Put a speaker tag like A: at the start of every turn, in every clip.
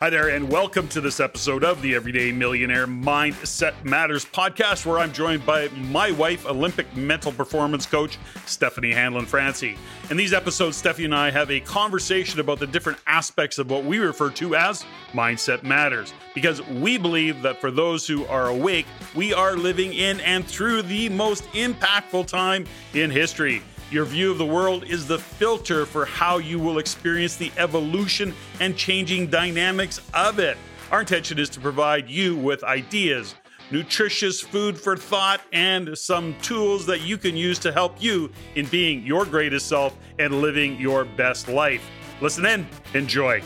A: Hi there, and welcome to this episode of the Everyday Millionaire Mindset Matters podcast, where I'm joined by my wife, Olympic mental performance coach, Stephanie Hanlon Francey. In these episodes, Stephanie and I have a conversation about the different aspects of what we refer to as Mindset Matters, because we believe that for those who are awake, we are living in and through the most impactful time in history. Your view of the world is the filter for how you will experience the evolution and changing dynamics of it. Our intention is to provide you with ideas, nutritious food for thought, and some tools that you can use to help you in being your greatest self and living your best life. Listen in, enjoy.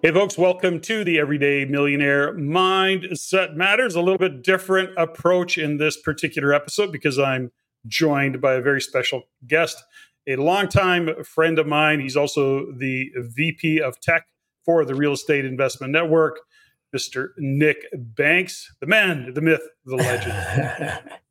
A: Hey, folks, welcome to the Everyday Millionaire Mindset Matters. A little bit different approach in this particular episode because I'm joined by a very special guest, a longtime friend of mine. He's also the VP of Tech for the Real Estate Investment Network, Mr. Nick Banks, the man, the myth, the legend.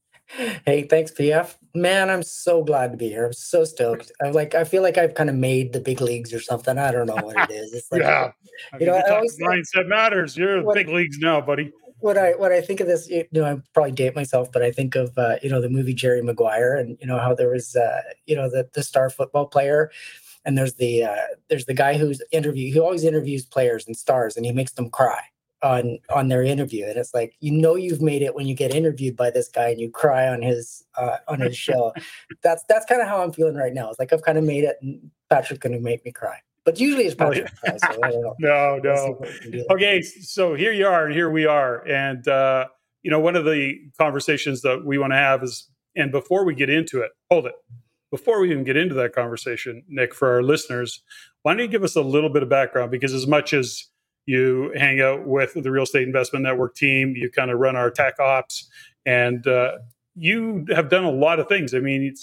B: Hey, thanks, PF. Man, I'm so glad to be here. I'm so stoked. I'm like, I feel like I've kind of made the big leagues or something. I don't know what it is. It's like,
A: yeah, I mean, you know, I always mindset matters. You're in the big leagues now, buddy.
B: What I when I think of this, you know, I probably date myself, but I think of uh, you know the movie Jerry Maguire, and you know how there was uh, you know the the star football player, and there's the uh, there's the guy who's interview. He always interviews players and stars, and he makes them cry on on their interview and it's like you know you've made it when you get interviewed by this guy and you cry on his uh, on his show. That's that's kind of how i'm feeling right now. It's like i've kind of made it and patrick's going to make me cry. But usually it's patrick cry, so I don't know.
A: no no. Okay so here you are and here we are and uh you know one of the conversations that we want to have is and before we get into it hold it. Before we even get into that conversation nick for our listeners why don't you give us a little bit of background? Because as much as you hang out with the real estate investment network team you kind of run our tech ops and uh, you have done a lot of things. I mean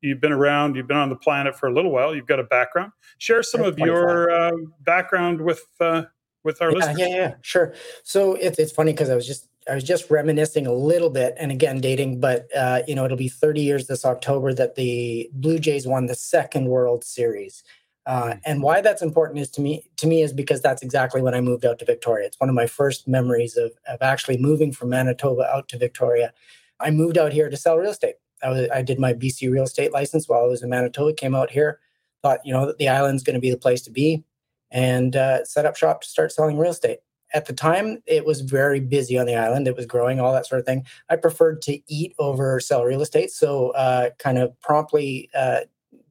A: you've been around you've been on the planet for a little while you've got a background. Share some of your uh, background with uh, with our
B: yeah,
A: listeners.
B: yeah yeah sure. So it, it's funny because i was just i was just reminiscing a little bit and again dating but uh, you know it'll be 30 years this october that the blue jays won the second world series uh, mm. and why that's important is to me to me is because that's exactly when I moved out to Victoria. It's one of my first memories of of actually moving from Manitoba out to Victoria. I moved out here to sell real estate. I, was, I did my BC real estate license while I was in Manitoba. Came out here, thought you know that the island's going to be the place to be, and uh, set up shop to start selling real estate. At the time, it was very busy on the island. It was growing, all that sort of thing. I preferred to eat over sell real estate, so uh, kind of promptly uh,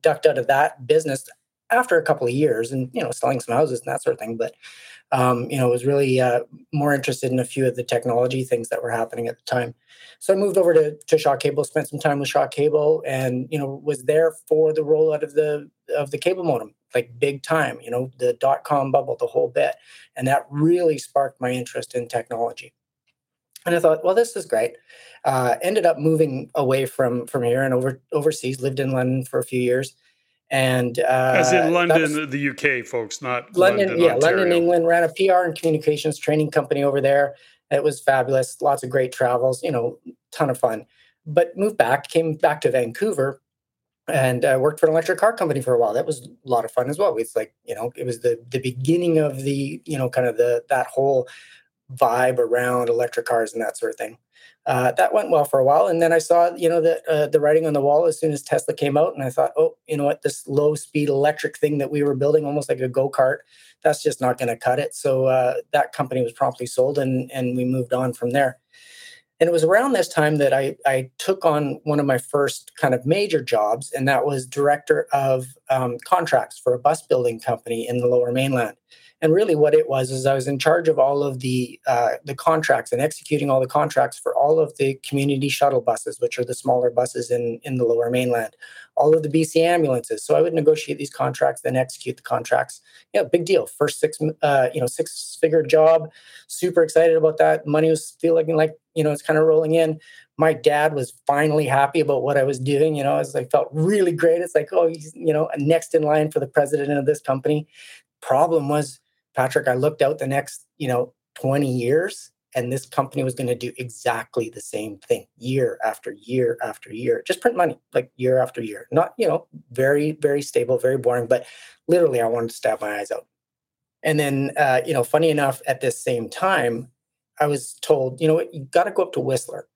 B: ducked out of that business after a couple of years and you know selling some houses and that sort of thing but um, you know was really uh, more interested in a few of the technology things that were happening at the time so i moved over to, to shaw cable spent some time with shaw cable and you know was there for the rollout of the of the cable modem like big time you know the dot com bubble the whole bit and that really sparked my interest in technology and I thought, well, this is great. Uh, ended up moving away from from here and over overseas. Lived in London for a few years, and uh,
A: as in London, was, the UK, folks, not
B: London.
A: London
B: yeah,
A: Ontario.
B: London, England. Ran a PR and communications training company over there. It was fabulous. Lots of great travels. You know, ton of fun. But moved back, came back to Vancouver, and uh, worked for an electric car company for a while. That was a lot of fun as well. It's like you know, it was the the beginning of the you know kind of the that whole vibe around electric cars and that sort of thing uh, that went well for a while. And then I saw, you know, the uh, the writing on the wall as soon as Tesla came out, and I thought, oh, you know what, this low speed electric thing that we were building, almost like a go kart, that's just not going to cut it. So uh, that company was promptly sold, and and we moved on from there. And it was around this time that I I took on one of my first kind of major jobs, and that was director of um, contracts for a bus building company in the Lower Mainland. And really, what it was is I was in charge of all of the uh, the contracts and executing all the contracts for all of the community shuttle buses, which are the smaller buses in in the Lower Mainland, all of the BC ambulances. So I would negotiate these contracts, then execute the contracts. Yeah, big deal. First six, uh, you know, six figure job. Super excited about that. Money was feeling like you know it's kind of rolling in my dad was finally happy about what I was doing. You know, I like felt really great. It's like, oh, he's you know next in line for the president of this company. Problem was Patrick, I looked out the next, you know, 20 years and this company was going to do exactly the same thing year after year after year just print money like year after year. Not you know very very stable very boring but literally i wanted to stab my eyes out. And then uh, you know funny enough at this same time i was told you know what? You got to go up to whistler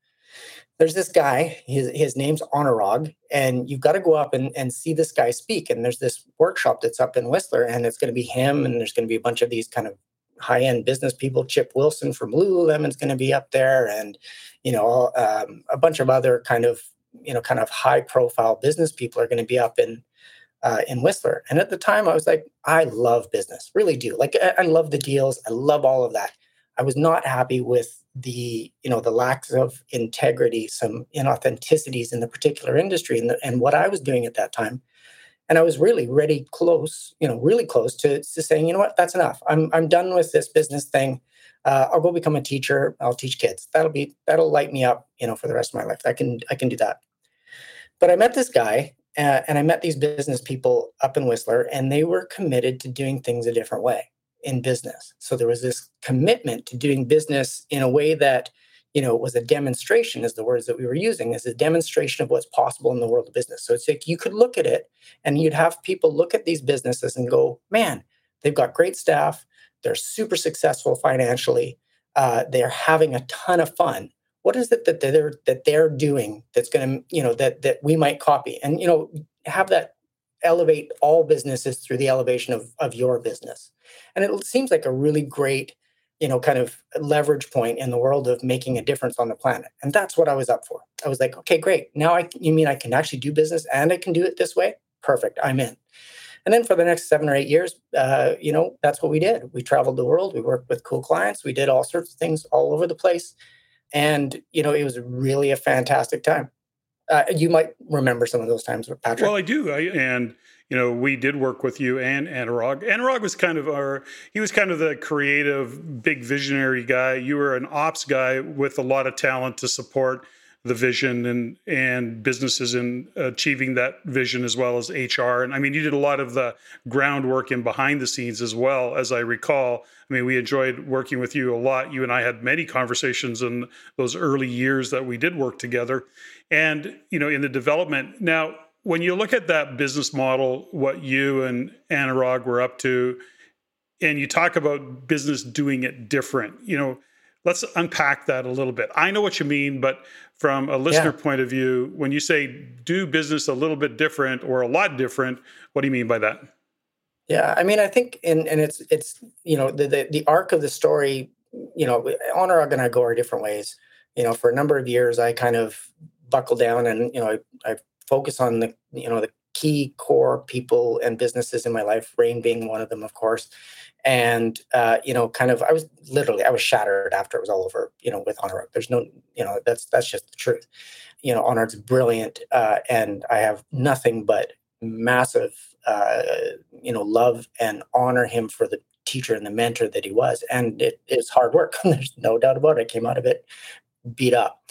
B: there's this guy, his, his name's Anurag, and you've got to go up and, and see this guy speak. And there's this workshop that's up in Whistler, and it's going to be him, and there's going to be a bunch of these kind of high end business people. Chip Wilson from Lululemon's going to be up there, and you know um, a bunch of other kind of you know kind of high profile business people are going to be up in uh, in Whistler. And at the time, I was like, I love business, really do. Like I, I love the deals, I love all of that. I was not happy with the you know the lack of integrity some inauthenticities in the particular industry and, the, and what i was doing at that time. And i was really ready close you know really close to, to saying you know what? That's enough. I'm, I'm done with this business thing. Uh, i'll go become a teacher. I'll teach kids. That'll be that'll light me up you know for the rest of my life. I can i can do that. But i met this guy uh, and i met these business people up in whistler and they were committed to doing things a different way in business. So there was this commitment to doing business in a way that, you know, was a demonstration, is the words that we were using, is a demonstration of what's possible in the world of business. So it's like you could look at it and you'd have people look at these businesses and go, man, they've got great staff, they're super successful financially, uh, they're having a ton of fun. What is it that they're that they're doing that's going to, you know, that that we might copy? And you know, have that elevate all businesses through the elevation of, of your business. And it seems like a really great, you know, kind of leverage point in the world of making a difference on the planet. And that's what I was up for. I was like, okay, great. Now I you mean I can actually do business and I can do it this way? Perfect. I'm in. And then for the next seven or eight years, uh, you know, that's what we did. We traveled the world. We worked with cool clients. We did all sorts of things all over the place. And, you know, it was really a fantastic time. Uh, you might remember some of those times, with Patrick.
A: Well, I do. I, and you know, we did work with you and Anurag. Anurag was kind of our, he was kind of the creative, big visionary guy. You were an ops guy with a lot of talent to support the vision and and businesses in achieving that vision as well as HR. And I mean, you did a lot of the groundwork in behind the scenes as well, as I recall. I mean, we enjoyed working with you a lot. You and I had many conversations in those early years that we did work together. And, you know, in the development. Now, when you look at that business model, what you and Anurag were up to, and you talk about business doing it different, you know, let's unpack that a little bit. I know what you mean, but from a listener yeah. point of view, when you say do business a little bit different or a lot different, what do you mean by that?
B: Yeah, I mean, I think, and and it's it's you know the the, the arc of the story, you know, Anurag and I go our different ways. You know, for a number of years, I kind of buckle down and you know I, I focus on the you know the key core people and businesses in my life REIN being one of them of course and uh, you know kind of i was literally i was shattered after it was all over you know with Anurag there's no you know that's that's just the truth. You know Anurag's brilliant uh, and i have nothing but massive uh, you know love and honor him for the teacher and the mentor that he was and it is hard work. There's no doubt about it. I came out of it beat up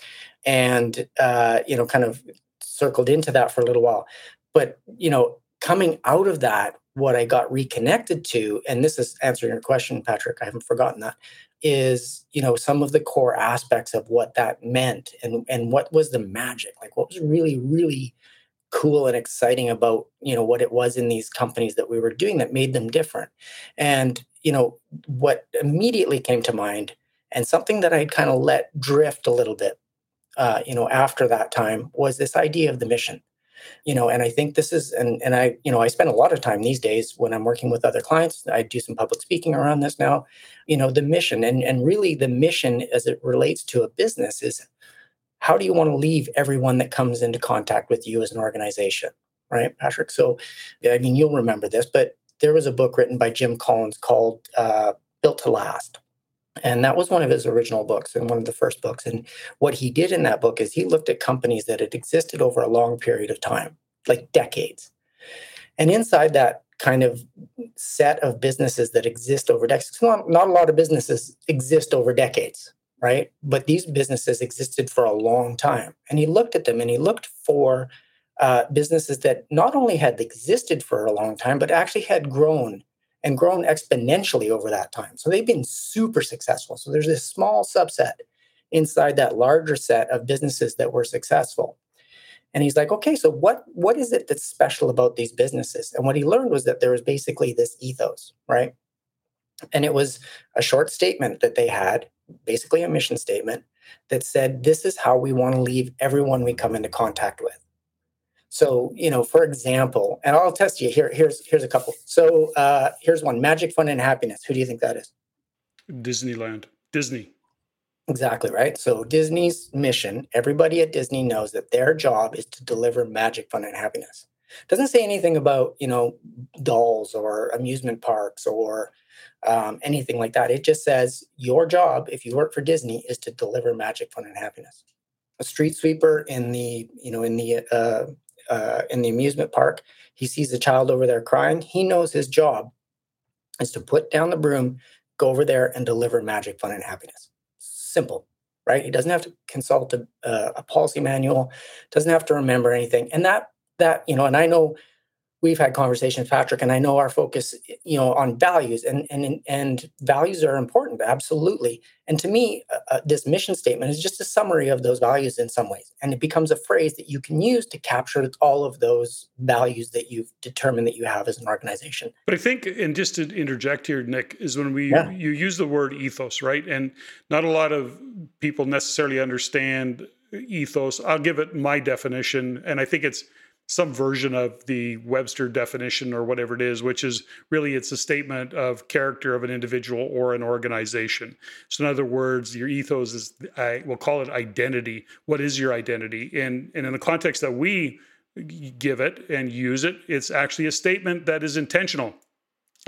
B: and uh, you know kind of circled into that for a little while. But you know coming out of that what i got reconnected to and this is answering your question patrick i haven't forgotten that is you know some of the core aspects of what that meant and and what was the magic like what was really really cool and exciting about you know what it was in these companies that we were doing that made them different and you know what immediately came to mind and something that i'd kind of let drift a little bit uh, you know, after that time was this idea of the mission. You know, and I think this is, and and I, you know, I spend a lot of time these days when I'm working with other clients. I do some public speaking around this now. You know, the mission, and and really the mission as it relates to a business is how do you want to leave everyone that comes into contact with you as an organization, right, Patrick? So, I mean, you'll remember this, but there was a book written by Jim Collins called uh, "Built to Last." And that was one of his original books and one of the first books. And what he did in that book is he looked at companies that had existed over a long period of time, like decades. And inside that kind of set of businesses that exist over decades, not, not a lot of businesses exist over decades, right? But these businesses existed for a long time. And he looked at them and he looked for uh, businesses that not only had existed for a long time, but actually had grown and grown exponentially over that time. So they've been super successful. So there's this small subset inside that larger set of businesses that were successful. And he's like, okay, so what what is it that's special about these businesses? And what he learned was that there was basically this ethos, right? And it was a short statement that they had, basically a mission statement that said, this is how we want to leave everyone we come into contact with. So, you know, for example, and I'll test you here. Here's here's a couple. So uh, here's one: magic, fun, and happiness. Who do you think that is?
A: Disneyland. Disney.
B: Exactly right. So Disney's mission, everybody at Disney knows that their job is to deliver magic, fun, and happiness. Doesn't say anything about you know dolls or amusement parks or um, anything like that. It just says your job, if you work for Disney, is to deliver magic, fun, and happiness. A street sweeper in the you know in the uh, uh, in the amusement park, he sees a child over there crying. He knows his job is to put down the broom, go over there, and deliver magic, fun, and happiness. Simple, right? He doesn't have to consult a, a policy manual, doesn't have to remember anything, and that that you know. And I know we've had conversations, Patrick, and I know our focus, you know, on values and and and values are important, absolutely. And to me, uh, uh, this mission statement is just a summary of those values in some ways, and it becomes a phrase that you can use to capture all of those values that you've determined that you have as an organization.
A: But I think, and just to interject here, Nick, is when we yeah. you use the word ethos, right? And not a lot of people necessarily understand ethos. I'll give it my definition, and I think it's some version of the Webster definition or whatever it is, which is really it's a statement of character of an individual or an organization. So, in other words, your ethos is I will call it identity. What is your identity? And and in the context that we give it and use it, it's actually a statement that is intentional.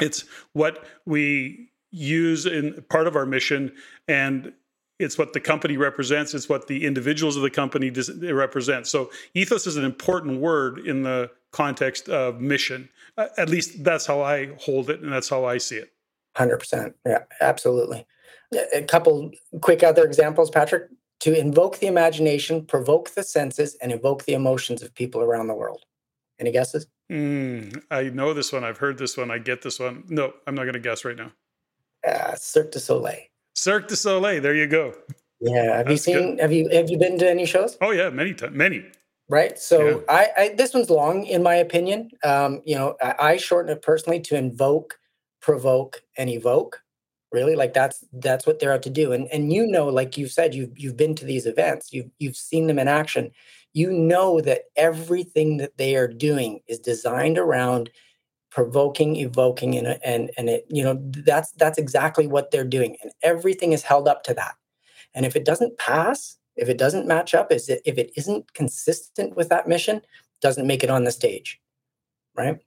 A: It's what we use in part of our mission and it's what the company represents. It's what the individuals of the company represent. So ethos is an important word in the context of mission. At least that's how i hold it and that's how i see it.
B: 100% yeah absolutely. A couple quick other examples patrick. To invoke the imagination provoke the senses and evoke the emotions of people around the world. Any guesses?
A: Mm, i know this one. I've heard this one. I get this one. No i'm not going to guess right now.
B: Uh, cirque du soleil
A: Cirque du Soleil. There you go.
B: Yeah. Have That's you seen? Good. Have you have you been to any shows?
A: Oh yeah, many times, many.
B: Right. So yeah. I, I, this one's long in my opinion. Um, you know, I, I shorten it personally to invoke, provoke, and evoke. Really, like that's that's what they're out to do. And and you know, like you said, you've you've been to these events, you've you've seen them in action. You know that everything that they are doing is designed around provoking evoking and and and it you know that's that's exactly what they're doing and everything is held up to that. And if it doesn't pass if it doesn't match up is it if it isn't consistent with that mission doesn't make it on the stage right?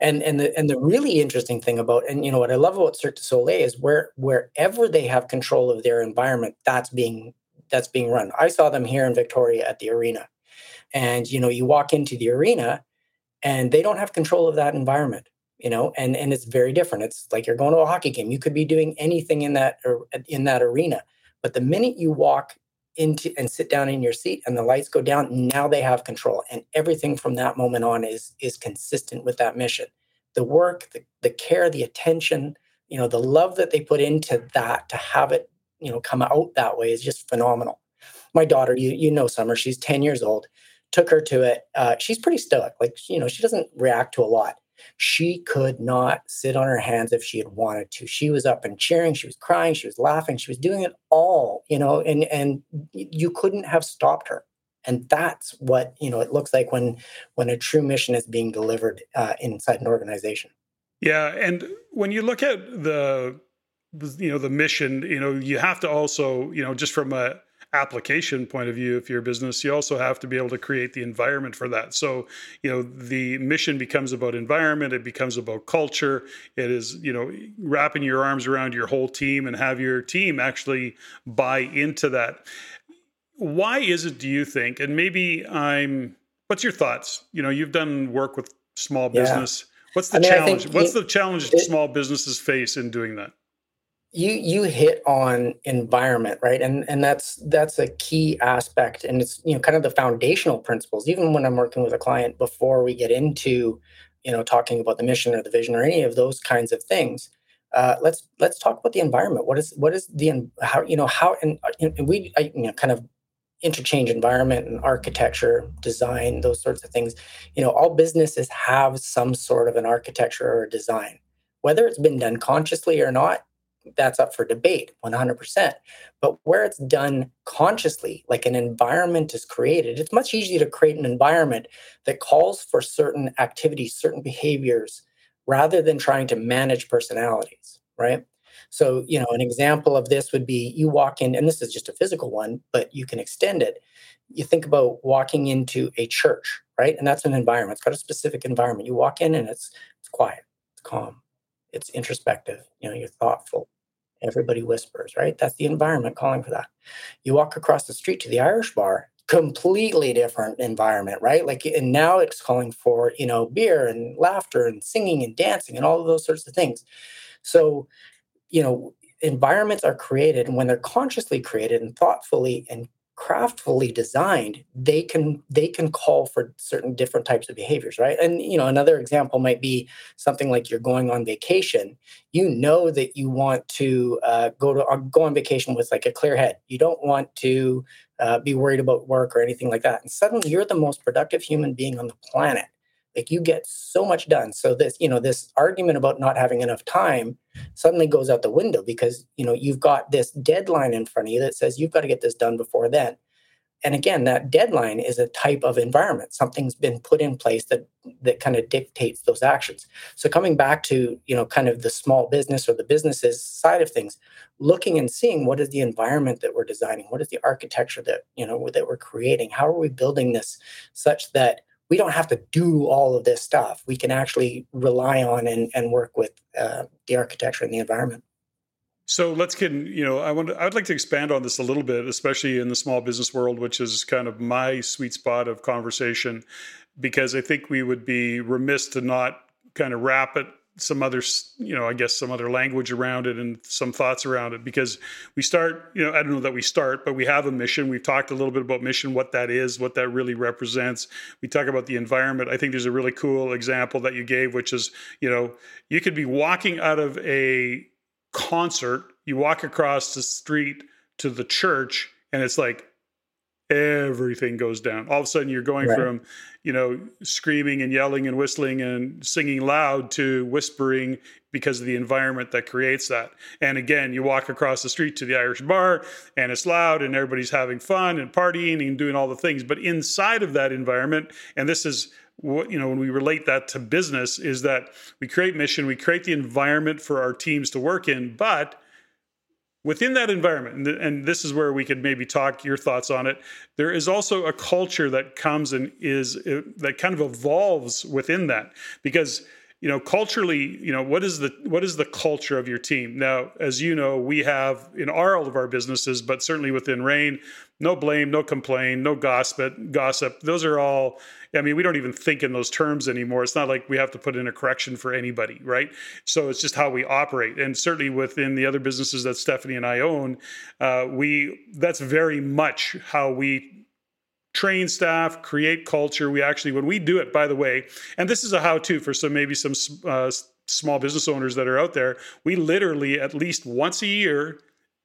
B: And and the and the really interesting thing about and you know what i love about cirque du soleil is where wherever they have control of their environment that's being that's being run. I saw them here in victoria at the arena. And you know you walk into the arena and they don't have control of that environment you know and and it's very different. It's like you're going to a hockey game. You could be doing anything in that in that arena but the minute you walk into and sit down in your seat and the lights go down now they have control and everything from that moment on is is consistent with that mission. The work the, the care the attention you know the love that they put into that to have it you know come out that way is just phenomenal. My daughter you you know summer she's 10 years old took her to it. Uh, she's pretty stoic. Like, you know, she doesn't react to a lot. She could not sit on her hands if she had wanted to. She was up and cheering. She was crying. She was laughing. She was doing it all, you know, and, and you couldn't have stopped her. And that's what, you know, it looks like when, when a true mission is being delivered uh, inside an organization.
A: Yeah. And when you look at the, you know, the mission, you know, you have to also, you know, just from a, application point of view if you're a business you also have to be able to create the environment for that. So you know the mission becomes about environment it becomes about culture it is you know wrapping your arms around your whole team and have your team actually buy into that. Why is it do you think and maybe i'm what's your thoughts? You know you've done work with small business. Yeah. what's the I mean, challenge what's it, the challenge it, small businesses face in doing that
B: you you hit on environment right? And and that's that's a key aspect. And it's you know kind of the foundational principles. Even when i'm working with a client before we get into you know talking about the mission or the vision or any of those kinds of things uh, let's let's talk about the environment. What is what is the how you know how and, and we I, you know kind of interchange environment and architecture design those sorts of things. You know all businesses have some sort of an architecture or a design. Whether it's been done consciously or not that's up for debate 100% but where it's done consciously like an environment is created it's much easier to create an environment that calls for certain activities certain behaviors rather than trying to manage personalities right? So you know an example of this would be you walk in and this is just a physical one but you can extend it. You think about walking into a church right? And that's an environment it's got a specific environment. You walk in and it's it's quiet it's calm it's introspective you know you're thoughtful everybody whispers, right? That's the environment calling for that. You walk across the street to the Irish bar, completely different environment, right? Like, and now it's calling for, you know, beer and laughter and singing and dancing and all of those sorts of things. So, you know, environments are created and when they're consciously created and thoughtfully and craftfully designed they can they can call for certain different types of behaviors right? And you know another example might be something like you're going on vacation. You know that you want to uh, go to uh, go on vacation with like a clear head. You don't want to uh, be worried about work or anything like that. And suddenly you're the most productive human being on the planet like you get so much done so this you know this argument about not having enough time suddenly goes out the window because you know you've got this deadline in front of you that says you've got to get this done before then. And again that deadline is a type of environment. Something's been put in place that that kind of dictates those actions. So coming back to you know kind of the small business or the businesses side of things looking and seeing what is the environment that we're designing what is the architecture that you know that we're creating how are we building this such that we don't have to do all of this stuff. We can actually rely on and, and work with uh, the architecture and the environment.
A: So let's get you know I want I'd like to expand on this a little bit, especially in the small business world, which is kind of my sweet spot of conversation, because I think we would be remiss to not kind of wrap it some other you know i guess some other language around it and some thoughts around it because we start you know i don't know that we start but we have a mission. We've talked a little bit about mission what that is what that really represents. We talk about the environment. I think there's a really cool example that you gave which is you know you could be walking out of a concert you walk across the street to the church and it's like everything goes down. All of a sudden, you're going right. from, you know, screaming and yelling and whistling and singing loud to whispering because of the environment that creates that. And again, you walk across the street to the Irish bar and it's loud and everybody's having fun and partying and doing all the things. But inside of that environment, and this is what you know when we relate that to business is that we create mission we create the environment for our teams to work in but within that environment, and, this is where we could maybe talk your thoughts on it. There is also a culture that comes and is uh, that kind of evolves within that because you know culturally you know what is the what is the culture of your team now as you know we have in our all of our businesses but certainly within REIN no blame no complain no gossip gossip those are all I mean, we don't even think in those terms anymore. It's not like we have to put in a correction for anybody, right? So it's just how we operate. And certainly within the other businesses that Stephanie and I own, uh, we that's very much how we train staff, create culture. We actually, when we do it, by the way, and this is a how-to for some maybe some uh, small business owners that are out there. We literally at least once a year,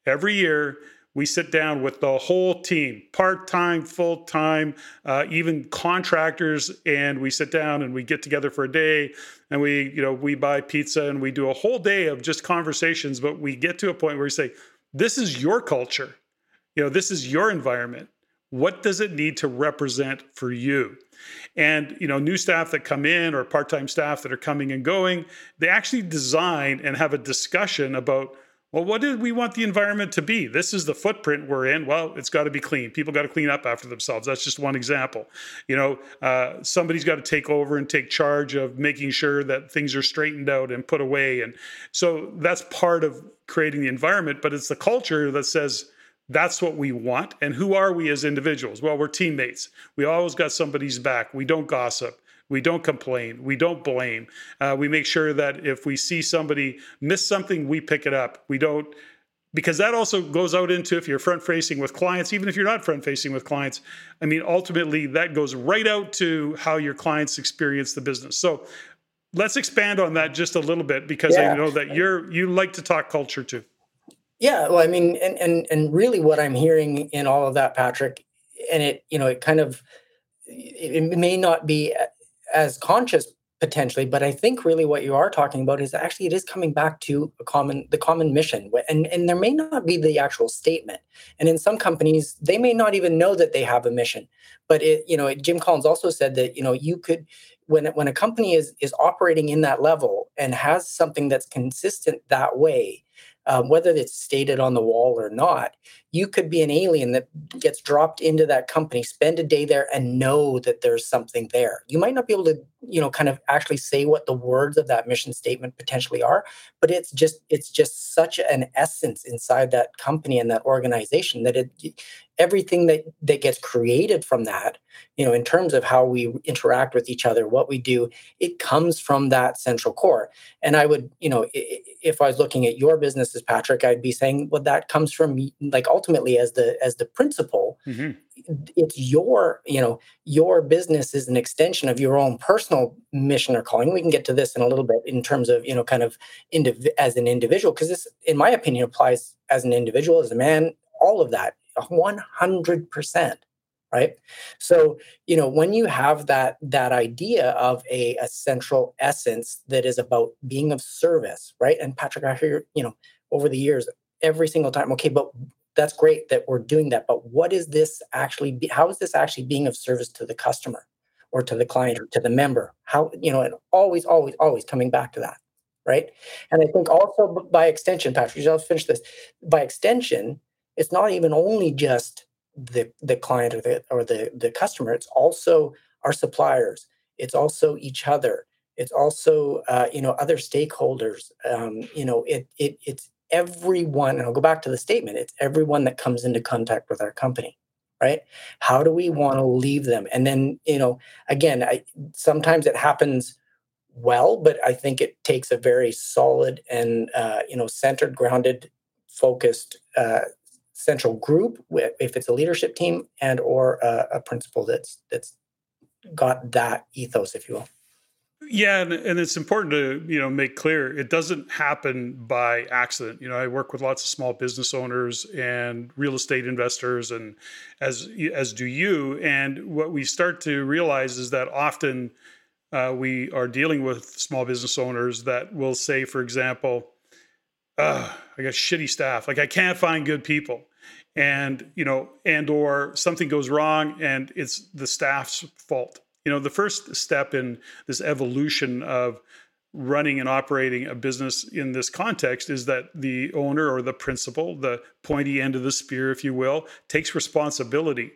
A: every year we sit down with the whole team part-time full-time uh, even contractors and we sit down and we get together for a day and we you know we buy pizza and we do a whole day of just conversations but we get to a point where we say this is your culture you know this is your environment what does it need to represent for you and you know new staff that come in or part-time staff that are coming and going they actually design and have a discussion about well, what do we want the environment to be? This is the footprint we're in. Well, it's got to be clean. People got to clean up after themselves. That's just one example. You know, uh, somebody's got to take over and take charge of making sure that things are straightened out and put away. And so that's part of creating the environment. But it's the culture that says that's what we want. And who are we as individuals? Well, we're teammates. We always got somebody's back. We don't gossip. We don't complain. We don't blame. Uh, we make sure that if we see somebody miss something, we pick it up. We don't, because that also goes out into if you're front facing with clients, even if you're not front facing with clients. I mean, ultimately, that goes right out to how your clients experience the business. So, let's expand on that just a little bit because yeah. I know that you're you like to talk culture too.
B: Yeah, well, I mean, and and and really, what I'm hearing in all of that, Patrick, and it you know, it kind of it may not be as conscious potentially but i think really what you are talking about is actually it is coming back to a common the common mission and and there may not be the actual statement. And in some companies they may not even know that they have a mission. But it you know jim collins also said that you know you could when when a company is is operating in that level and has something that's consistent that way um, whether it's stated on the wall or not, you could be an alien that gets dropped into that company, spend a day there, and know that there's something there. You might not be able to, you know, kind of actually say what the words of that mission statement potentially are, but it's just it's just such an essence inside that company and that organization that it everything that that gets created from that you know in terms of how we interact with each other what we do it comes from that central core and i would you know if i was looking at your businesses patrick i'd be saying well that comes from like ultimately as the as the principal mm-hmm. it's your you know your business is an extension of your own personal mission or calling. We can get to this in a little bit in terms of you know kind of indiv- as an individual because this in my opinion applies as an individual as a man all of that 100% right? So you know when you have that that idea of a, a central essence that is about being of service right? And patrick i hear you know over the years every single time okay but that's great that we're doing that but what is this actually be, how is this actually being of service to the customer or to the client or to the member? How you know and always always always coming back to that right? And i think also by extension patrick i'll finish this. By extension it's not even only just the the client or the or the the customer it's also our suppliers it's also each other it's also uh, you know other stakeholders um, you know it, it it's everyone and i'll go back to the statement it's everyone that comes into contact with our company right? How do we want to leave them? And then you know again I, sometimes it happens well but i think it takes a very solid and uh, you know centered grounded focused uh, central group if it's a leadership team and or a, a principal that's that's got that ethos if you will
A: yeah and, and, it's important to you know make clear it doesn't happen by accident. You know i work with lots of small business owners and real estate investors and as as do you. And what we start to realize is that often uh, we are dealing with small business owners that will say for example i got shitty staff. Like i can't find good people. And you know and or something goes wrong and it's the staff's fault you know the first step in this evolution of running and operating a business in this context is that the owner or the principal the pointy end of the spear if you will takes responsibility.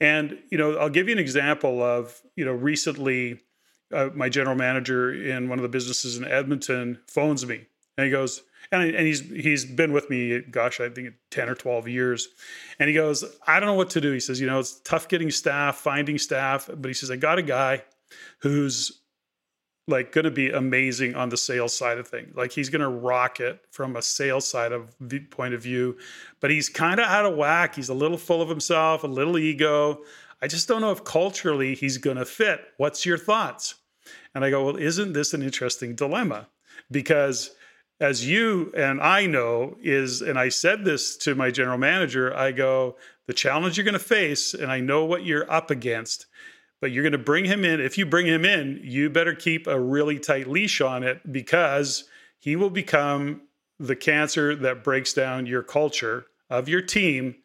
A: And you know i'll give you an example of you know recently uh, my general manager in one of the businesses in edmonton phones me and he goes and, and he's he's been with me gosh i think 10 or 12 years. And he goes i don't know what to do. He says you know it's tough getting staff finding staff. But he says i got a guy who's like going to be amazing on the sales side of things. Like he's going to rock it from a sales side of the point of view but he's kind of out of whack. He's a little full of himself a little ego. I just don't know if culturally he's going to fit. What's your thoughts? And i go well isn't this an interesting dilemma? Because as you and I know is, and I said this to my general manager, I go, the challenge you're going to face, and I know what you're up against, but you're going to bring him in. If you bring him in, you better keep a really tight leash on it because he will become the cancer that breaks down your culture of your team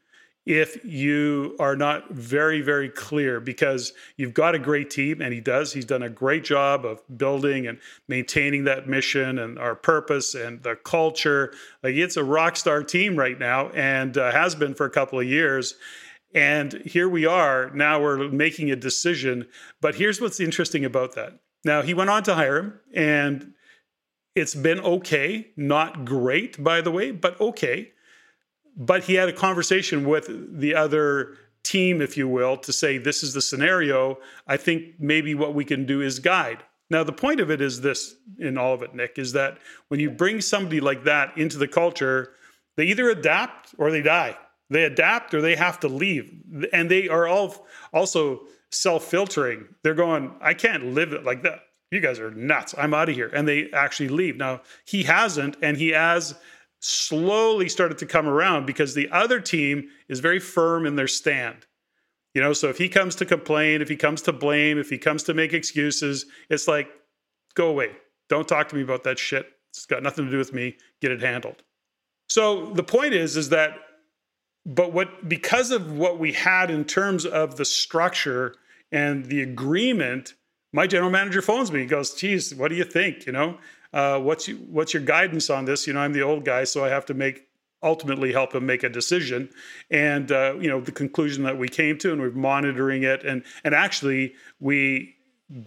A: if you are not very, very clear because you've got a great team and he does. He's done a great job of building and maintaining that mission and our purpose and the culture. Like it's a rock star team right now and uh, has been for a couple of years. And here we are. Now we're making a decision. But here's what's interesting about that. Now, he went on to hire him, and it's been okay. Not great, by the way, but okay but he had a conversation with the other team, if you will, to say, this is the scenario. I think maybe what we can do is guide. Now, the point of it is this in all of it, Nick, is that when you bring somebody like that into the culture, they either adapt or they die. They adapt or they have to leave. And they are all also self filtering. They're going, I can't live it like that. you guys are nuts. I'm out of here. And they actually leave. Now, he hasn't, and he has slowly started to come around because the other team is very firm in their stand. You know, so if he comes to complain, if he comes to blame, if he comes to make excuses, it's like, go away. Don't talk to me about that shit. It's got nothing to do with me. Get it handled. So the point is, is that, but what, because of what we had in terms of the structure and the agreement, my general manager phones me. He goes, geez, what do you think? You know, uh, what's, you, what's your guidance on this? You know, I'm the old guy, so I have to make ultimately help him make a decision. And uh, you know the conclusion that we came to, and we're monitoring it, and and actually we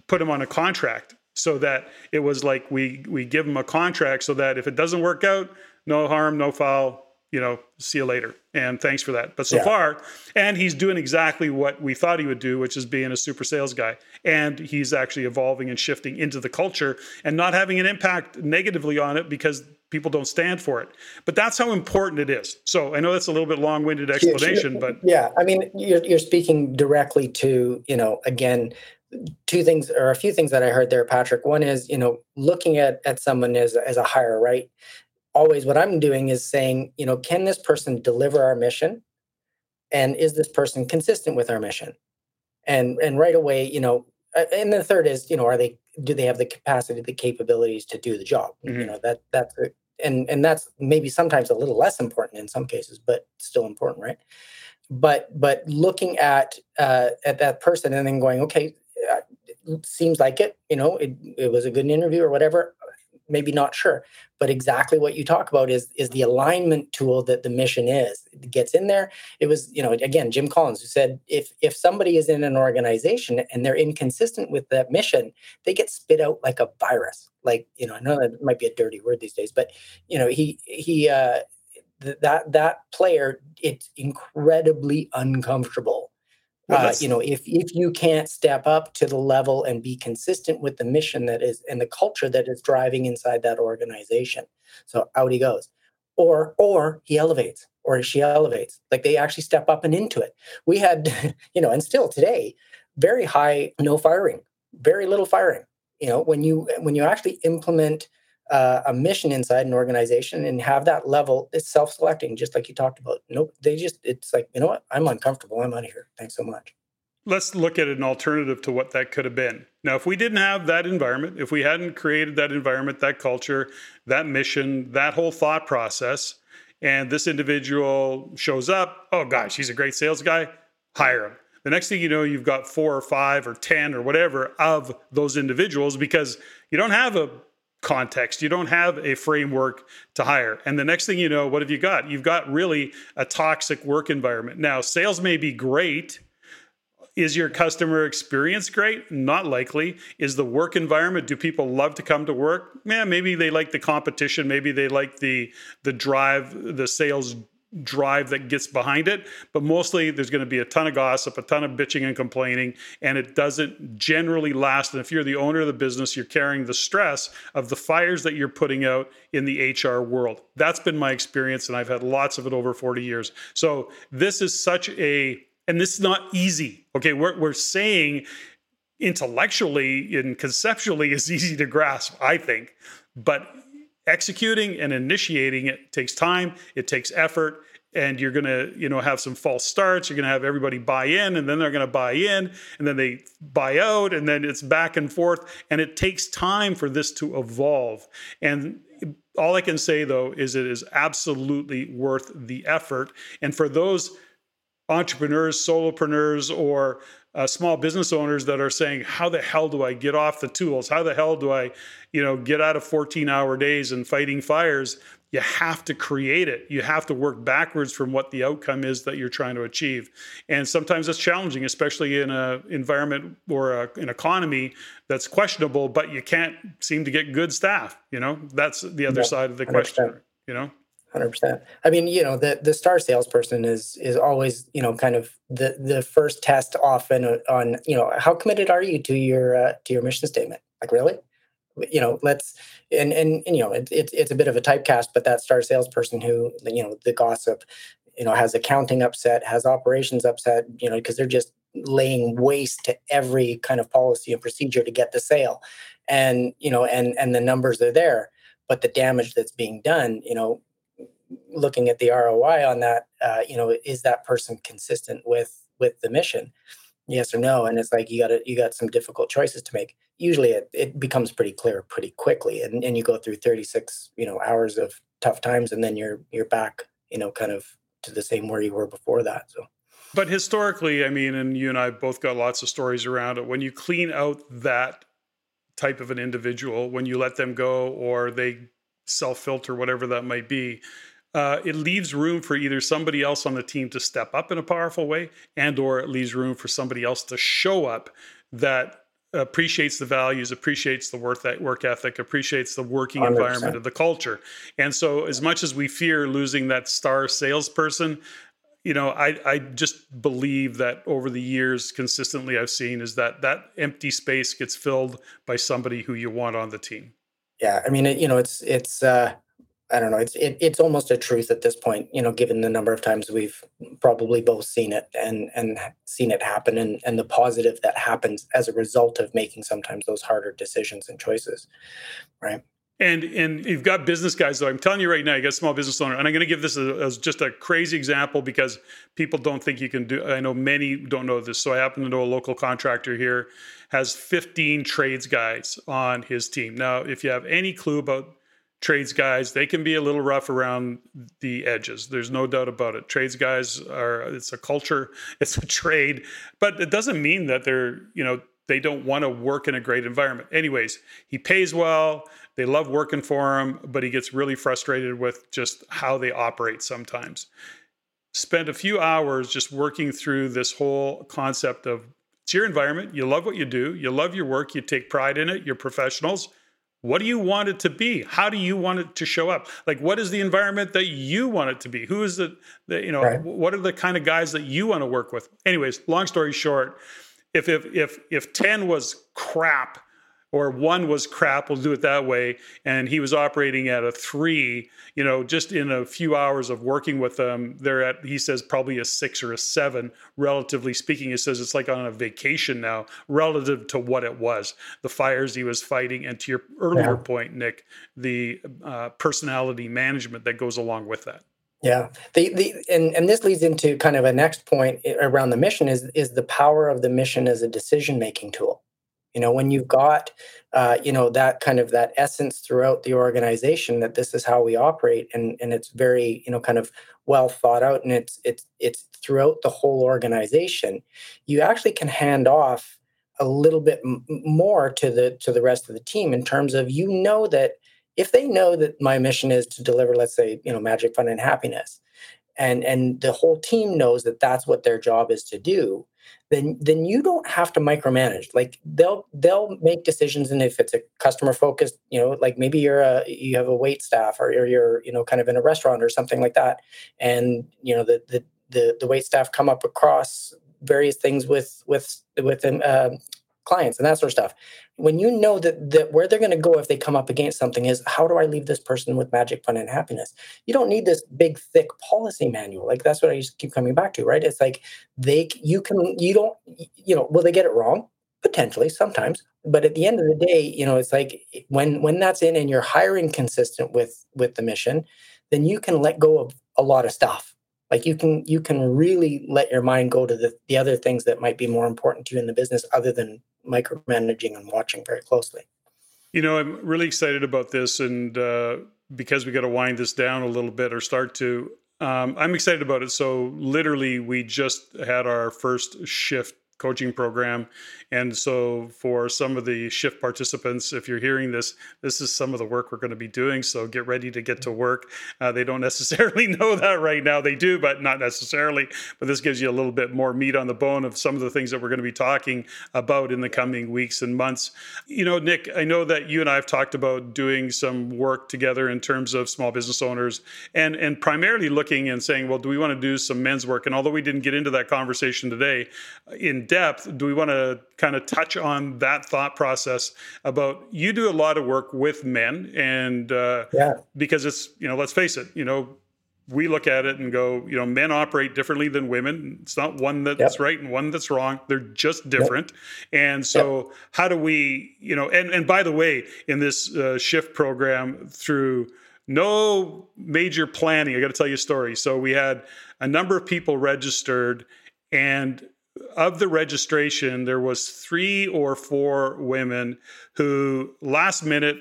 A: put him on a contract so that it was like we we give him a contract so that if it doesn't work out, no harm, no foul. You know, see you later. And thanks for that. But so yeah. far, and he's doing exactly what we thought he would do, which is being a super sales guy. And he's actually evolving and shifting into the culture and not having an impact negatively on it because people don't stand for it. But that's how important it is. So I know that's a little bit long-winded explanation, but
B: yeah, I mean, you're, you're speaking directly to you know again two things or a few things that I heard there, Patrick. One is you know looking at at someone as as a hire, right? Always, what I'm doing is saying, you know, can this person deliver our mission, and is this person consistent with our mission? And and right away, you know, and the third is, you know, are they do they have the capacity, the capabilities to do the job? Mm-hmm. You know, that that's and and that's maybe sometimes a little less important in some cases, but still important, right? But but looking at uh, at that person and then going, okay, uh, seems like it. You know, it, it was a good interview or whatever maybe not sure but exactly what you talk about is is the alignment tool that the mission is. It gets in there. It was you know again jim collins who said if if somebody is in an organization and they're inconsistent with that mission they get spit out like a virus. Like you know i know that might be a dirty word these days but you know he he uh that that player it's incredibly uncomfortable well, uh, you know, if if you can't step up to the level and be consistent with the mission that is and the culture that is driving inside that organization, so out he goes, or or he elevates, or she elevates, like they actually step up and into it. We had, you know, and still today, very high no firing, very little firing. You know, when you when you actually implement uh, a mission inside an organization and have that level it's self-selecting just like you talked about. Nope they just it's like you know what? I'm uncomfortable. I'm out of here. Thanks so much.
A: Let's look at an alternative to what that could have been. Now if we didn't have that environment if we hadn't created that environment that culture that mission that whole thought process and this individual shows up oh gosh he's a great sales guy hire him. The next thing you know you've got four or five or ten or whatever of those individuals because you don't have a context. You don't have a framework to hire. And the next thing you know, what have you got? You've got really a toxic work environment. Now, sales may be great. Is your customer experience great? Not likely. Is the work environment? Do people love to come to work? Yeah, maybe they like the competition. Maybe they like the the drive, the sales drive that gets behind it. But mostly there's going to be a ton of gossip, a ton of bitching and complaining, and it doesn't generally last. And if you're the owner of the business, you're carrying the stress of the fires that you're putting out in the HR world. That's been my experience, and I've had lots of it over 40 years. So this is such a, and this is not easy. Okay, we're, we're saying intellectually and conceptually is easy to grasp, I think. But executing and initiating it takes time it takes effort and you're going to you know have some false starts you're going to have everybody buy in and then they're going to buy in and then they buy out and then it's back and forth and it takes time for this to evolve. And all i can say though is it is absolutely worth the effort. And for those entrepreneurs solopreneurs or uh, small business owners that are saying, "How the hell do I get off the tools? How the hell do I, you know, get out of 14-hour days and fighting fires?" You have to create it. You have to work backwards from what the outcome is that you're trying to achieve, and sometimes it's challenging, especially in an environment or a, an economy that's questionable. But you can't seem to get good staff. You know, that's the other yeah, side of the question. You know.
B: Hundred percent. I mean, you know, the the star salesperson is is always, you know, kind of the the first test often on, you know, how committed are you to your uh, to your mission statement? Like, really? You know, let's and and, and you know, it's it, it's a bit of a typecast, but that star salesperson who, you know, the gossip, you know, has accounting upset, has operations upset, you know, because they're just laying waste to every kind of policy and procedure to get the sale and you know and and the numbers are there but the damage that's being done you know looking at the roi on that uh, you know is that person consistent with with the mission? Yes or no? And it's like you got you got some difficult choices to make. Usually it, it becomes pretty clear pretty quickly and, and you go through 36 you know hours of tough times and then you're you're back you know kind of to the same where you were before that so.
A: But historically i mean and you and i both got lots of stories around it when you clean out that type of an individual when you let them go or they self filter whatever that might be uh, it leaves room for either somebody else on the team to step up in a powerful way and or it leaves room for somebody else to show up that appreciates the values appreciates the work that work ethic appreciates the working 100%. environment of the culture and so as much as we fear losing that star salesperson you know i i just believe that over the years consistently i've seen is that that empty space gets filled by somebody who you want on the team
B: yeah i mean it, you know it's it's uh I don't know. It's it, it's almost a truth at this point, you know, given the number of times we've probably both seen it and and seen it happen, and and the positive that happens as a result of making sometimes those harder decisions and choices, right?
A: And and you've got business guys though. I'm telling you right now, you got small business owner, and I'm going to give this as just a crazy example because people don't think you can do. I know many don't know this, so I happen to know a local contractor here has 15 trades guys on his team. Now, if you have any clue about trades guys they can be a little rough around the edges. There's no doubt about it. Trades guys are it's a culture it's a trade but it doesn't mean that they're you know they don't want to work in a great environment. Anyways he pays well they love working for him but he gets really frustrated with just how they operate sometimes. Spend a few hours just working through this whole concept of it's your environment you love what you do you love your work you take pride in it you're professionals what do you want it to be? How do you want it to show up? Like, what is the environment that you want it to be? Who is the, the you know, right. what are the kind of guys that you want to work with? Anyways, long story short, if if if if ten was crap, or one was crap, we'll do it that way. And he was operating at a three, you know, just in a few hours of working with them, they're at, he says, probably a six or a seven, relatively speaking. He says it's like on a vacation now, relative to what it was, the fires he was fighting. And to your earlier yeah. point, Nick, the uh, personality management that goes along with that.
B: Yeah, the the and and this leads into kind of a next point around the mission is is the power of the mission as a decision making tool you know when you've got uh, you know that kind of that essence throughout the organization that this is how we operate and and it's very you know kind of well thought out and it's it's it's throughout the whole organization you actually can hand off a little bit m- more to the to the rest of the team in terms of you know that if they know that my mission is to deliver let's say you know magic fun and happiness and and the whole team knows that that's what their job is to do then then you don't have to micromanage. Like they'll they'll make decisions and if it's a customer focused you know like maybe you're a you have a wait staff or you're, you're you know kind of in a restaurant or something like that and you know the the the, the wait staff come up across various things with with with uh, clients and that sort of stuff. When you know that, that where they're going to go if they come up against something is how do I leave this person with magic, fun, and happiness? You don't need this big, thick policy manual. Like that's what I just keep coming back to, right? It's like they, you can, you don't, you know, will they get it wrong? Potentially, sometimes. But at the end of the day, you know, it's like eh, when when that's in and you're hiring consistent with with the mission, then you can let go of a lot of stuff like you can you can really let your mind go to the, the other things that might be more important to you in the business other than micromanaging and watching very closely.
A: You know i'm really excited about this and uh, because we got to wind this down a little bit or start to um, i'm excited about it. So literally we just had our first shift coaching program. And so, for some of the shift participants, if you're hearing this, this is some of the work we're going to be doing. So, get ready to get to work. Uh, they don't necessarily know that right now. They do, but not necessarily. But this gives you a little bit more meat on the bone of some of the things that we're going to be talking about in the coming weeks and months. You know, Nick, I know that you and I have talked about doing some work together in terms of small business owners and, and primarily looking and saying, well, do we want to do some men's work? And although we didn't get into that conversation today in depth, do we want to kind of touch on that thought process about you do a lot of work with men and uh, yeah. because it's you know let's face it you know we look at it and go, you know, men operate differently than women. It's not one that's yep. right and one that's wrong. They're just different. Yep. And so, yep. how do we, you know, and and by the way, in this uh, shift program through no major planning, I got to tell you a story. So we had a number of people registered, and of the registration, there was three or four women who last minute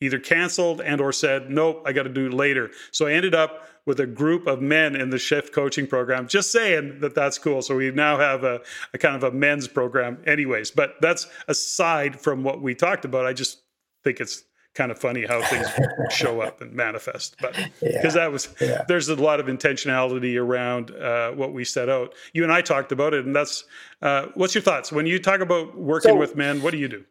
A: either canceled and or said nope i got to do it later. So i ended up with a group of men in the shift coaching program just saying that that's cool. So we now have a, a kind of a men's program anyways. But that's aside from what we talked about. I just think it's kind of funny how things show up and manifest but because yeah, that was yeah. there's a lot of intentionality around uh, what we set out you and i talked about it and that's uh, what's your thoughts when you talk about working so, with men what do you do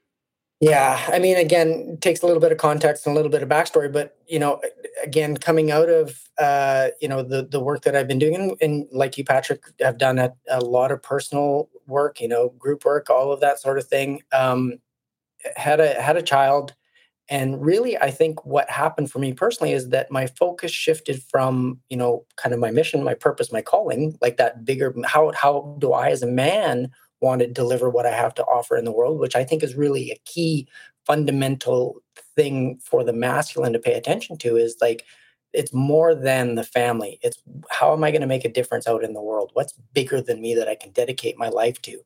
B: yeah, I mean, again, it takes a little bit of context and a little bit of backstory, but you know, again, coming out of uh, you know the the work that I've been doing, and, and like you, Patrick, have done a, a, lot of personal work, you know, group work, all of that sort of thing. Um, had a had a child, and really, I think what happened for me personally is that my focus shifted from you know kind of my mission, my purpose, my calling, like that bigger. How how do I, as a man, want to deliver what I have to offer in the world, which I think is really a key fundamental thing for the masculine to pay attention to is like it's more than the family. It's how am I going to make a difference out in the world? What's bigger than me that I can dedicate my life to?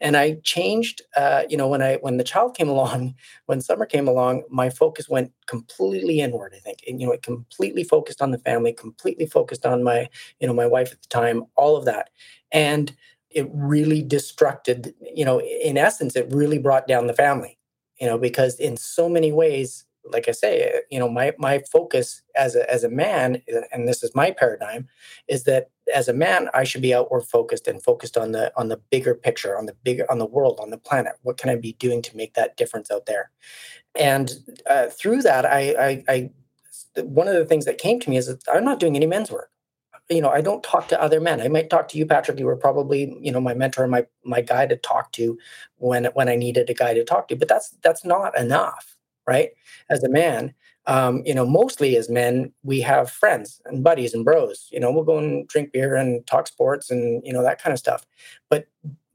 B: And I changed, uh, you know, when I when the child came along, when summer came along, my focus went completely inward. I think, and you know, it completely focused on the family, completely focused on my, you know, my wife at the time, all of that, and it really destructed, you know, in essence, it really brought down the family, you know, because in so many ways, like I say, you know, my my focus as a as a man, and this is my paradigm, is that as a man, I should be outward focused and focused on the on the bigger picture, on the bigger on the world, on the planet. What can I be doing to make that difference out there? And uh, through that, I, I, I one of the things that came to me is that I'm not doing any men's work you know, I don't talk to other men. I might talk to you, Patrick. You were probably, you know, my mentor, my my guy to talk to when when I needed a guy to talk to. But that's that's not enough, right? As a man, um, you know, mostly as men, we have friends and buddies and bros. You know, we'll go and drink beer and talk sports and you know that kind of stuff. But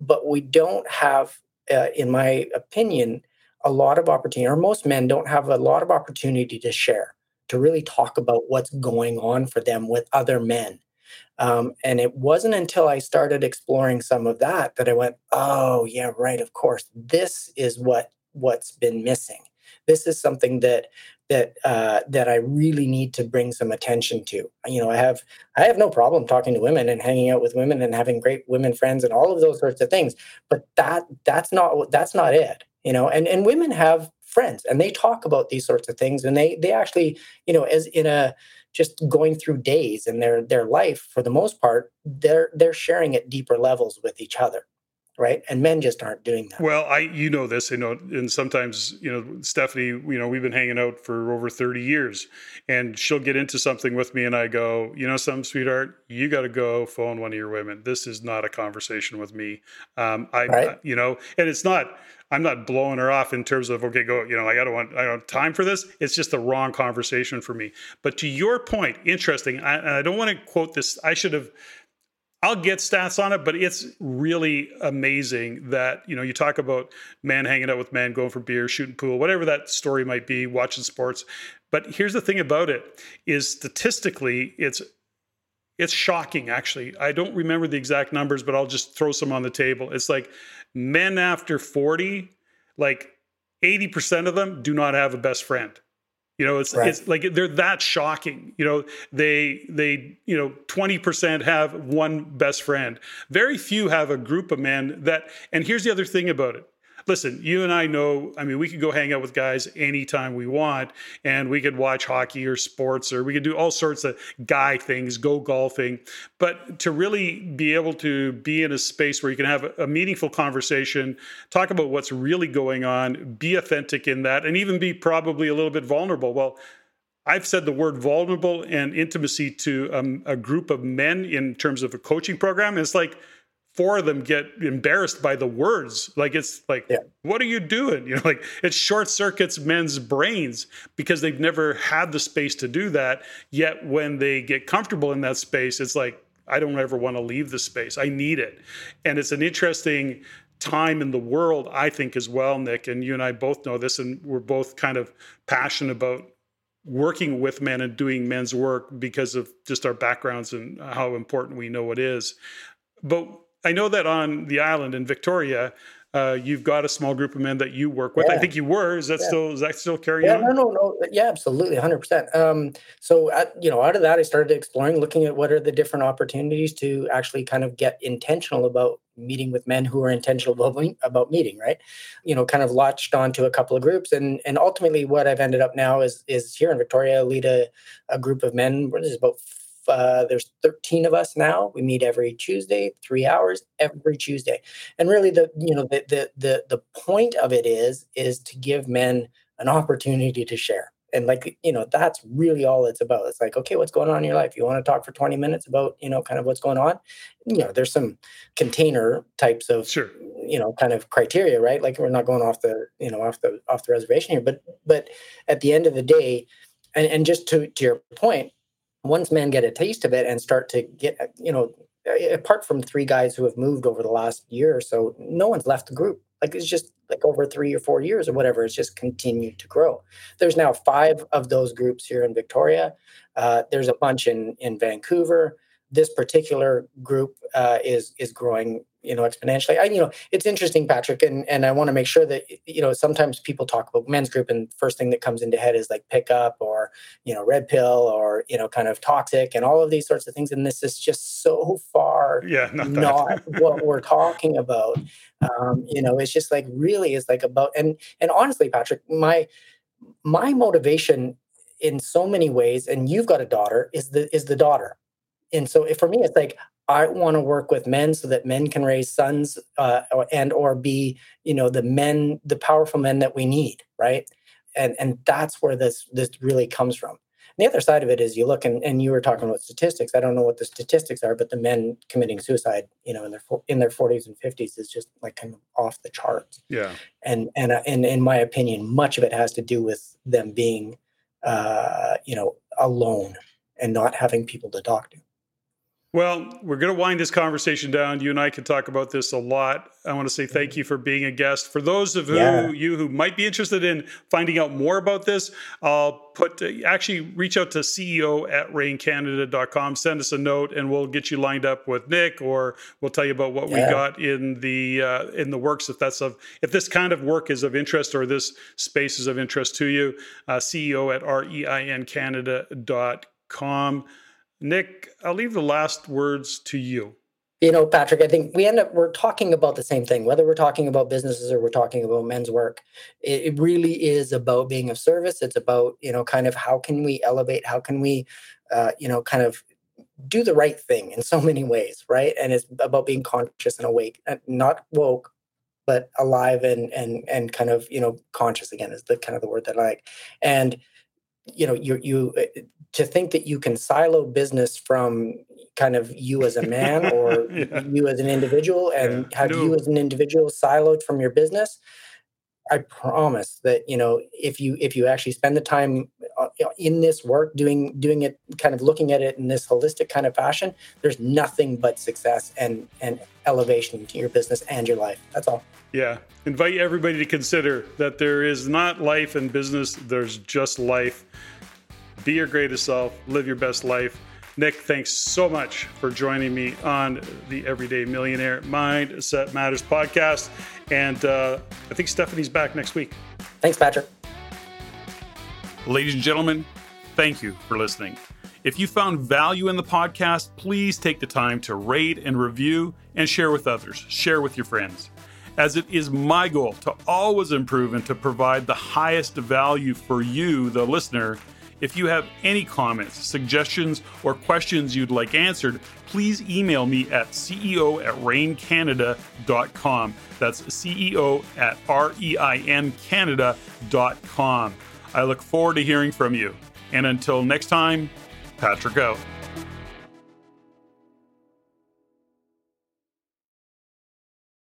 B: but we don't have, uh, in my opinion, a lot of opportunity, or most men don't have a lot of opportunity to share to really talk about what's going on for them with other men. Um, and it wasn't until I started exploring some of that that I went, oh yeah, right, of course, this is what what's been missing. This is something that that uh, that I really need to bring some attention to. You know, I have I have no problem talking to women and hanging out with women and having great women friends and all of those sorts of things. But that that's not that's not it. You know, and and women have friends and they talk about these sorts of things and they they actually you know as in a just going through days in their their life for the most part they're they're sharing at deeper levels with each other right and men just aren't doing that
A: well i you know this you know and sometimes you know stephanie you know we've been hanging out for over 30 years and she'll get into something with me and i go you know some sweetheart you got to go phone one of your women this is not a conversation with me um i right. you know and it's not I'm not blowing her off in terms of okay, go. You know, I don't want I don't have time for this. It's just the wrong conversation for me. But to your point, interesting. I, I don't want to quote this. I should have. I'll get stats on it, but it's really amazing that you know you talk about man hanging out with man, going for beer, shooting pool, whatever that story might be, watching sports. But here's the thing about it: is statistically, it's it's shocking. Actually, I don't remember the exact numbers, but I'll just throw some on the table. It's like men after 40, like 80% of them do not have a best friend. You know, it's right. it's like they're that shocking. You know, they they you know 20% have one best friend. Very few have a group of men that and here's the other thing about it listen, you and I know, I mean, we could go hang out with guys anytime we want and we could watch hockey or sports or we could do all sorts of guy things, go golfing. But to really be able to be in a space where you can have a meaningful conversation, talk about what's really going on, be authentic in that, and even be probably a little bit vulnerable. Well, I've said the word vulnerable and intimacy to um, a group of men in terms of a coaching program. It's like, four of them get embarrassed by the words. Like it's like, yeah. what are you doing? You know, like it short circuits men's brains because they've never had the space to do that. Yet when they get comfortable in that space, it's like, I don't ever want to leave the space. I need it. And it's an interesting time in the world, I think, as well, Nick. And you and I both know this, and we're both kind of passionate about working with men and doing men's work because of just our backgrounds and how important we know it is. But I know that on the island in Victoria, uh, you've got a small group of men that you work with. Yeah. I think you were. Is that yeah. still is that still carrying
B: yeah,
A: on?
B: No, no, no. Yeah, absolutely, hundred percent. Um, so, at, you know, out of that, I started exploring, looking at what are the different opportunities to actually kind of get intentional about meeting with men who are intentional about, about meeting. Right, you know, kind of latched onto a couple of groups, and and ultimately, what I've ended up now is is here in Victoria, I lead a, a group of men. What is about uh, there's 13 of us now. We meet every Tuesday, three hours every Tuesday. And really, the you know the the the the point of it is is to give men an opportunity to share. And like you know, that's really all it's about. It's like, okay, what's going on in your life? You want to talk for 20 minutes about you know kind of what's going on? You know, there's some container types of
A: sure.
B: you know kind of criteria, right? Like we're not going off the you know off the off the reservation here, but but at the end of the day, and and just to to your point once men get a taste of it and start to get, you know, apart from three guys who have moved over the last year or so, no one's left the group. Like it's just like over three or four years or whatever, it's just continued to grow. There's now five of those groups here in Victoria. Uh, there's a bunch in in Vancouver. This particular group uh, is is growing you know exponentially. I you know it's interesting patrick and and i want to make sure that you know sometimes people talk about men's group and first thing that comes into head is like pickup or you know red pill or you know kind of toxic and all of these sorts of things and this is just so far
A: yeah not,
B: not what we're talking about. Um you know it's just like really is like about and and honestly patrick my my motivation in so many ways and you've got a daughter is the is the daughter. And so for me it's like I want to work with men so that men can raise sons uh, and or be, you know, the men, the powerful men that we need, right? And and that's where this this really comes from. And the other side of it is you look and, and you were talking about statistics. I don't know what the statistics are, but the men committing suicide, you know, in their in their 40s and 50s is just like kind of off the charts.
A: Yeah.
B: And and uh, and in my opinion, much of it has to do with them being, uh, you know, alone and not having people to talk to.
A: Well, we're going to wind this conversation down. You and I can talk about this a lot. I want to say thank you for being a guest. For those of yeah. who, you who might be interested in finding out more about this, I'll put actually reach out to CEO at reincanada.com. Send us a note, and we'll get you lined up with Nick, or we'll tell you about what yeah. we got in the uh, in the works. If that's of if this kind of work is of interest or this space is of interest to you, uh, CEO at reincanada.com. Nick, I'll leave the last words to you.
B: You know, Patrick, I think we end up we're talking about the same thing, whether we're talking about businesses or we're talking about men's work. It, it really is about being of service. It's about, you know, kind of how can we elevate, how can we uh, you know, kind of do the right thing in so many ways, right? And it's about being conscious and awake, not woke, but alive and and and kind of you know conscious again is the kind of the word that I like. And you know you you uh, to think that you can silo business from kind of you as a man or yeah. you as an individual and yeah. have no. you as an individual siloed from your business i promise that you know if you if you actually spend the time uh, in this work doing doing it kind of looking at it in this holistic kind of fashion there's nothing but success and and elevation to your business and your life that's all
A: yeah. Invite everybody to consider that there is not life in business, there's just life. Be your greatest self, live your best life. Nick, thanks so much for joining me on the Everyday Millionaire Mindset Matters podcast. And uh, I think Stephanie's back next week.
B: Thanks, Patrick.
A: Ladies and gentlemen, thank you for listening. If you found value in the podcast, please take the time to rate and review and share with others. Share with your friends as it is my goal to always improve and to provide the highest value for you, the listener. If you have any comments, suggestions, or questions you'd like answered, please email me at ceo at reincanada.com. That's CEO at R E I N Canada.com. I look forward to hearing from you. And until next time, Patrick out.